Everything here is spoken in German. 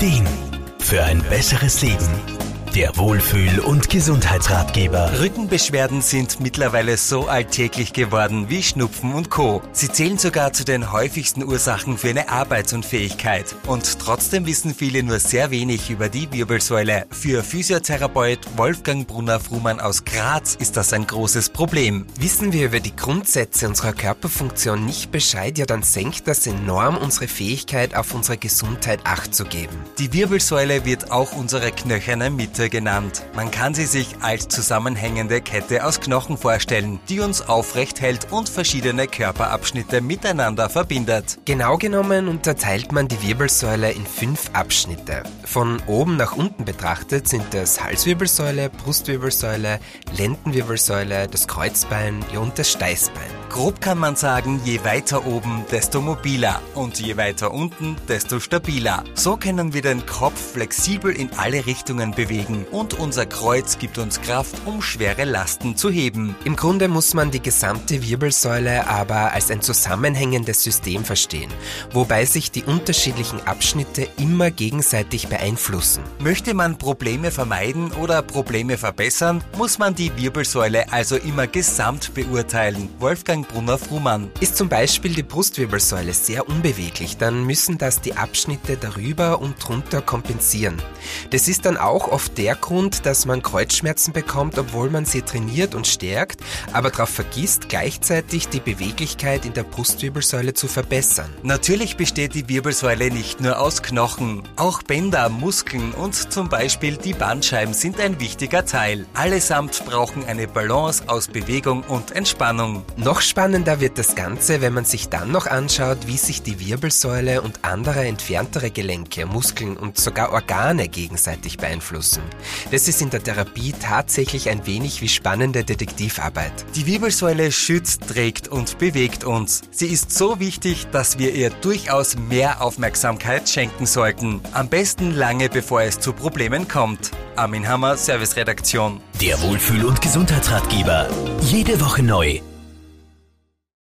Ideen für ein besseres Leben. Der Wohlfühl- und Gesundheitsratgeber. Rückenbeschwerden sind mittlerweile so alltäglich geworden wie Schnupfen und Co. Sie zählen sogar zu den häufigsten Ursachen für eine Arbeitsunfähigkeit. Und trotzdem wissen viele nur sehr wenig über die Wirbelsäule. Für Physiotherapeut Wolfgang Brunner-Frumann aus Graz ist das ein großes Problem. Wissen wir über die Grundsätze unserer Körperfunktion nicht Bescheid, ja dann senkt das enorm unsere Fähigkeit, auf unsere Gesundheit Acht zu geben. Die Wirbelsäule wird auch unsere knöcherne Mitte Kette genannt. Man kann sie sich als zusammenhängende Kette aus Knochen vorstellen, die uns aufrecht hält und verschiedene Körperabschnitte miteinander verbindet. Genau genommen unterteilt man die Wirbelsäule in fünf Abschnitte. Von oben nach unten betrachtet sind es Halswirbelsäule, Brustwirbelsäule, Lendenwirbelsäule, das Kreuzbein und das Steißbein. Grob kann man sagen, je weiter oben, desto mobiler und je weiter unten, desto stabiler. So können wir den Kopf flexibel in alle Richtungen bewegen und unser Kreuz gibt uns Kraft, um schwere Lasten zu heben. Im Grunde muss man die gesamte Wirbelsäule aber als ein zusammenhängendes System verstehen, wobei sich die unterschiedlichen Abschnitte immer gegenseitig beeinflussen. Möchte man Probleme vermeiden oder Probleme verbessern, muss man die Wirbelsäule also immer gesamt beurteilen. Wolfgang Brunner-Frumann. Ist zum Beispiel die Brustwirbelsäule sehr unbeweglich, dann müssen das die Abschnitte darüber und drunter kompensieren. Das ist dann auch oft der Grund, dass man Kreuzschmerzen bekommt, obwohl man sie trainiert und stärkt, aber darauf vergisst, gleichzeitig die Beweglichkeit in der Brustwirbelsäule zu verbessern. Natürlich besteht die Wirbelsäule nicht nur aus Knochen. Auch Bänder, Muskeln und zum Beispiel die Bandscheiben sind ein wichtiger Teil. Allesamt brauchen eine Balance aus Bewegung und Entspannung. Noch spannender wird das Ganze, wenn man sich dann noch anschaut, wie sich die Wirbelsäule und andere entferntere Gelenke, Muskeln und sogar Organe gegenseitig beeinflussen. Das ist in der Therapie tatsächlich ein wenig wie spannende Detektivarbeit. Die Wirbelsäule schützt, trägt und bewegt uns. Sie ist so wichtig, dass wir ihr durchaus mehr Aufmerksamkeit schenken sollten. Am besten lange bevor es zu Problemen kommt. Armin Hammer, Serviceredaktion. Der Wohlfühl- und Gesundheitsratgeber. Jede Woche neu